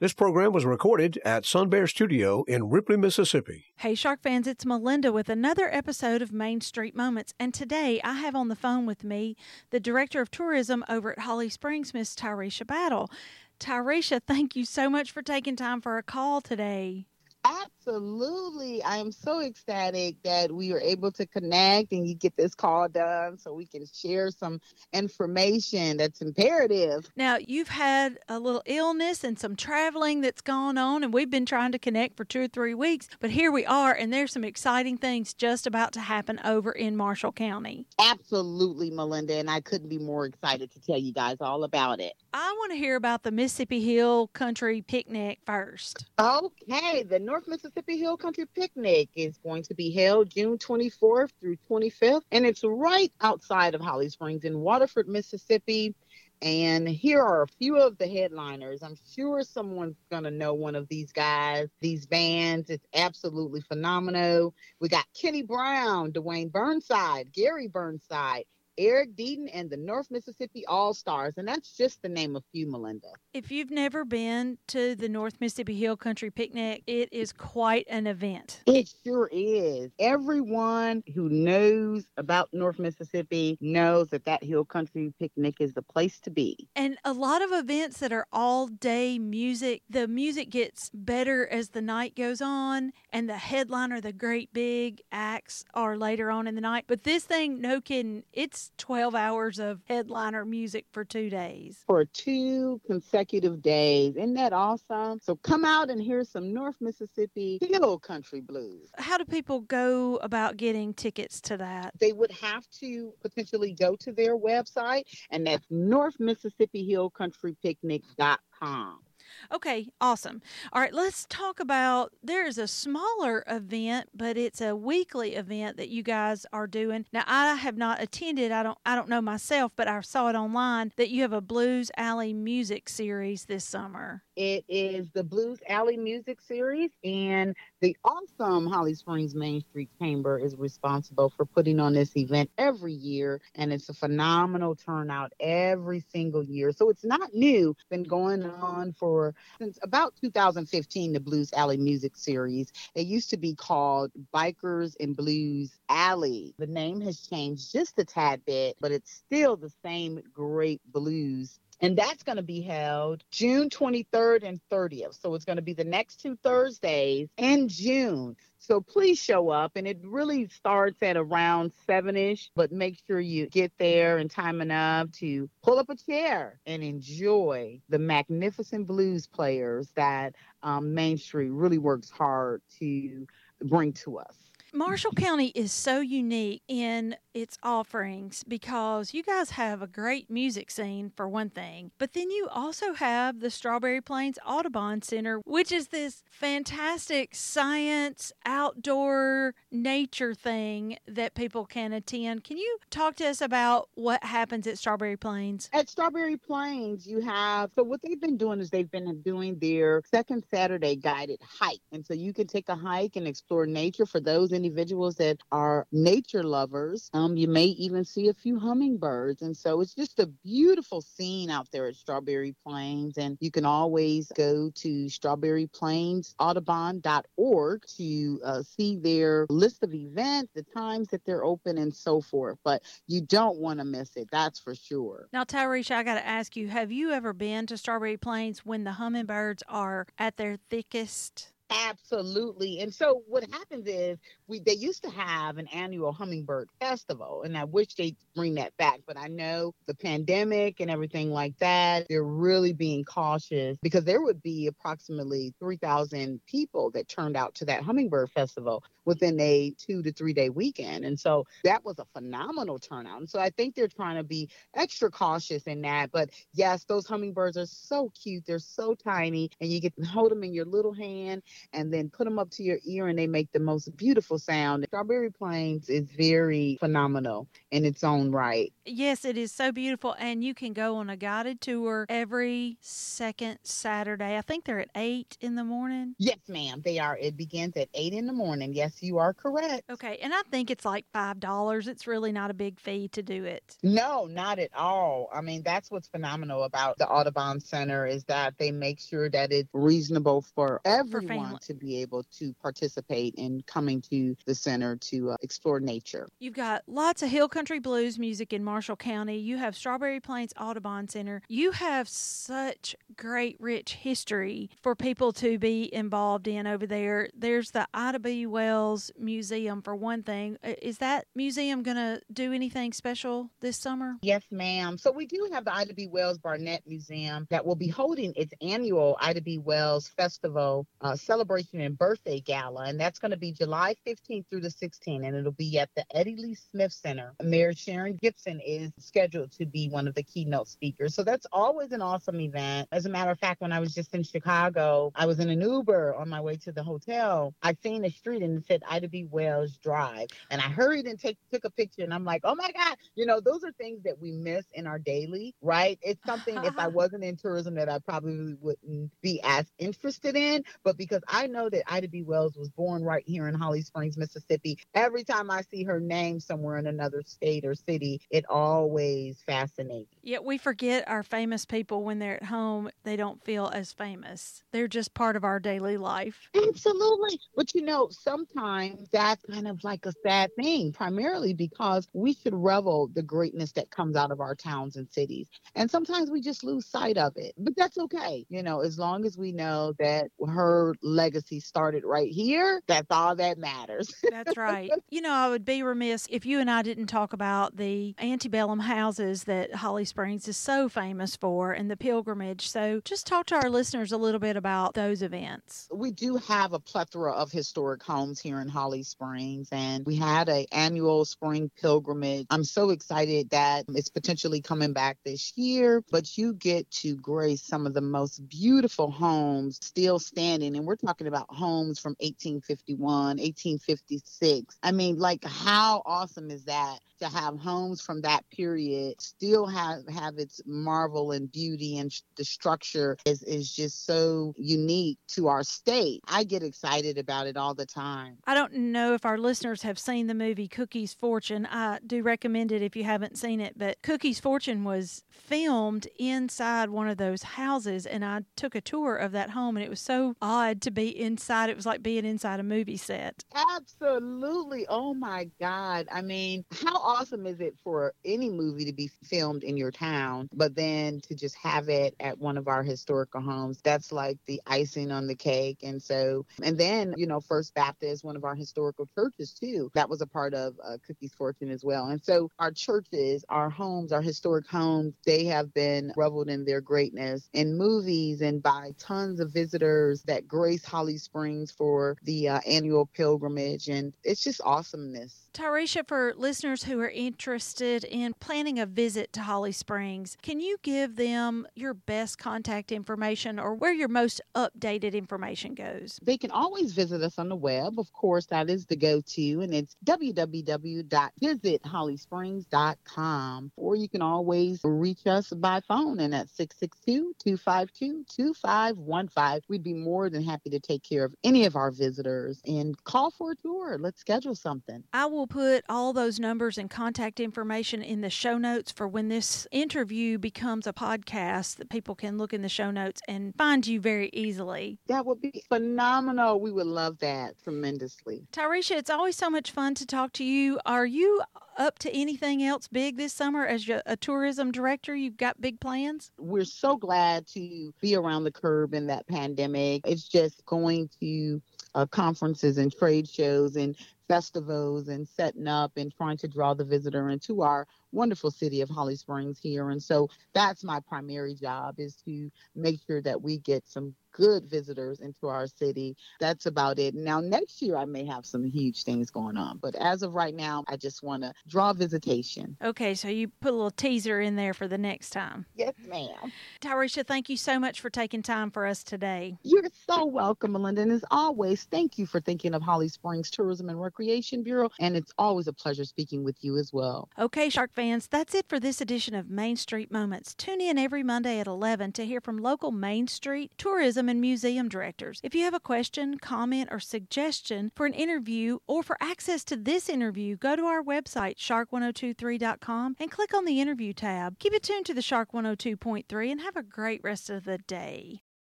This program was recorded at Sun Bear Studio in Ripley, Mississippi. Hey, Shark fans, it's Melinda with another episode of Main Street Moments. And today I have on the phone with me the Director of Tourism over at Holly Springs, Miss Tyrisha Battle. Tyrisha, thank you so much for taking time for a call today. Absolutely. I am so ecstatic that we were able to connect and you get this call done so we can share some information that's imperative. Now, you've had a little illness and some traveling that's gone on, and we've been trying to connect for two or three weeks, but here we are, and there's some exciting things just about to happen over in Marshall County. Absolutely, Melinda, and I couldn't be more excited to tell you guys all about it. I want to hear about the Mississippi Hill Country Picnic first. Okay, the North Mississippi Hill Country Picnic is going to be held June 24th through 25th, and it's right outside of Holly Springs in Waterford, Mississippi. And here are a few of the headliners. I'm sure someone's going to know one of these guys, these bands. It's absolutely phenomenal. We got Kenny Brown, Duwayne Burnside, Garry Burnside, Eric Deaton and the North Mississippi All Stars. And that's just the name of few, Melinda. If you've never been to the North Mississippi Hill Country Picnic, it is quite an event. It sure is. Everyone who knows about North Mississippi knows that that Hill Country Picnic is the place to be. And a lot of events that are all day music, the music gets better as the night goes on, and the headliner, the great big acts, are later on in the night. But this thing, no kidding, it's 12 hours of headliner music for two days. For two consecutive days. Isn't that awesome? So come out and hear some North Mississippi Hill Country Blues. How do people go about getting tickets to that? They would have to potentially go to their website, and that's North Okay, awesome. All right, let's talk about there is a smaller event, but it's a weekly event that you guys are doing. Now, I have not attended. I don't I don't know myself, but I saw it online that you have a Blues Alley music series this summer. It is the Blues Alley Music Series, and the awesome Holly Springs Main Street Chamber is responsible for putting on this event every year, and it's a phenomenal turnout every single year. So it's not new; it's been going on for since about 2015. The Blues Alley Music Series. It used to be called Bikers and Blues Alley. The name has changed just a tad bit, but it's still the same great blues and that's going to be held June 23rd and 30th. So it's going to be the next two Thursdays in June. So please show up. And it really starts at around seven ish, but make sure you get there in time enough to pull up a chair and enjoy the magnificent blues players that um, Main Street really works hard to bring to us. Marshall County is so unique in its offerings because you guys have a great music scene for one thing, but then you also have the Strawberry Plains Audubon Center, which is this fantastic science, outdoor nature thing that people can attend. Can you talk to us about what happens at Strawberry Plains? At Strawberry Plains, you have so what they've been doing is they've been doing their second Saturday guided hike. And so you can take a hike and explore nature for those individuals that are nature lovers. Um, you may even see a few hummingbirds. And so it's just a beautiful scene out there at Strawberry Plains. And you can always go to strawberryplainsaudubon.org to uh, see their list of events, the times that they're open, and so forth. But you don't want to miss it, that's for sure. Now, Tyrisha, I got to ask you have you ever been to Strawberry Plains when the hummingbirds are at their thickest? Absolutely. And so what happens is we they used to have an annual hummingbird festival and I wish they'd bring that back. But I know the pandemic and everything like that, they're really being cautious because there would be approximately 3,000 people that turned out to that hummingbird festival within a two to three day weekend. And so that was a phenomenal turnout. And so I think they're trying to be extra cautious in that. But yes, those hummingbirds are so cute. They're so tiny and you get to hold them in your little hand and then put them up to your ear and they make the most beautiful sound. Strawberry Plains is very phenomenal in its own right. Yes, it is so beautiful. And you can go on a guided tour every second Saturday. I think they're at 8 in the morning. Yes, ma'am. They are. It begins at 8 in the morning. Yes, you are correct. Okay. And I think it's like $5. It's really not a big fee to do it. No, not at all. I mean, that's what's phenomenal about the Audubon Center is that they make sure that it's reasonable for everyone family. to be able to participate in coming to the center to uh, explore nature. You've got lots of hill country blues music in Marshall County. You have Strawberry Plains Audubon Center. You have such great, rich history for people to be involved in over there. There's the Ida B. Wells Museum, for one thing. Is that museum going to do anything special this summer? Yes, ma'am. So we do have the Ida B. Wells Barnett Museum that will be holding its annual Ida B. Wells Festival uh, celebration and birthday gala, and that's going to be July 15th through the 16th, and it'll be at the Eddie Lee Smith Center. Mayor Sharon Gibson is scheduled to be one of the keynote speakers, so that's always an awesome event. As a matter of fact, when I was just in Chicago, I was in an Uber on my way to the hotel. I seen a street and it said Ida B. Wells Drive, and I hurried and take took a picture, and I'm like, oh my god, you know, those are things that we miss in our daily, right? It's something if I wasn't in tourism that I probably wouldn't be as interested in, but because I know that Ida B. Wells was born right here in Holly Springs, Mississippi, every time I see her name somewhere in another state or city, it always fascinates. me. Yet we forget our famous people when they're at home, they don't feel as famous. They're just part of our daily life. Absolutely. But you know, sometimes that's kind of like a sad thing, primarily because we should revel the greatness that comes out of our towns and cities. And sometimes we just lose sight of it. But that's okay. You know, as long as we know that her legacy started right here, that's all that matters. That's right. You know, I would be remiss if you and I didn't talk about the antebellum houses that Holly Springs is so famous for and the pilgrimage. So just talk to our listeners a little bit about those events. we do have a plethora of historic homes here in Holly Springs, and we had a annual spring pilgrimage. I'm so excited that it's potentially coming back this year, but you get to grace some of the most beautiful homes still standing, and we're talking about homes from 1851, 1856. I mean, like, how awesome is that? To have homes from that period still have have its marvel and beauty and the structure is is just so unique to our state. I get excited about it all the time. I don't know if our listeners have seen the movie Cookie's Fortune. I do recommend it if you haven't seen it, but Cookie's Fortune was filmed inside one of those houses, and I took a tour of that home, and it was so odd to be inside. It was like being inside a movie set. Absolutely. Oh my God. I mean, how awesome is it for any movie to be filmed in your town, but then to just have it at one of our historical homes? That's like the icing on the cake. And so, and then, you know, First Baptist, one of our historical churches too, that was a part of uh, Cookie's Fortune as well. And so our churches, our homes, our historic homes, they have been reveled in their greatness in movies and by tons of visitors that grace Holly Springs for the uh, annual pilgrimage. And it's just awesomeness. Tyrisha, for listeners who are interested in planning a visit to Holly Springs, can you give them your best contact information or where your most updated information goes? They can always visit us on the web. Of course, that is the go to, and it's www.visithollysprings.com. Or you can always reach us by phone and at 662 252 2515. We'd be more than happy to take care of any of our visitors and call for a tour. Let's schedule something. I will put all those numbers and contact information in the show notes for when this interview becomes a podcast that people can look in the show notes and find you very easily. That would be phenomenal. We would love that tremendously. Tyrisha, it's always so much fun to talk to you. Are you up to anything else big this summer as a tourism director? You've got big plans? We're so glad to be around the curb in that pandemic. It's just going to uh, conferences and trade shows and festivals and setting up and trying to draw the visitor into our wonderful city of Holly Springs here. And so that's my primary job is to make sure that we get some good visitors into our city. That's about it. Now, next year, I may have some huge things going on, but as of right now, I just want to draw visitation. Okay, so you put a little teaser in there for the next time. Yes, ma'am. Tyrisha, thank you so much for taking time for us today. You're so welcome, Melinda. And as always, thank you for thinking of Holly Springs Tourism and Recreation Bureau. And it's always a pleasure speaking with you as well. Okay, Shark fans, that's it for this edition of Main Street Moments. Tune in every Monday at 11 to hear from local Main Street tourism and museum directors. If you have a question, comment, or suggestion for an interview or for access to this interview, go to our website, shark1023.com, and click on the interview tab. Keep it tuned to the Shark 102.3 and have a great rest of the day.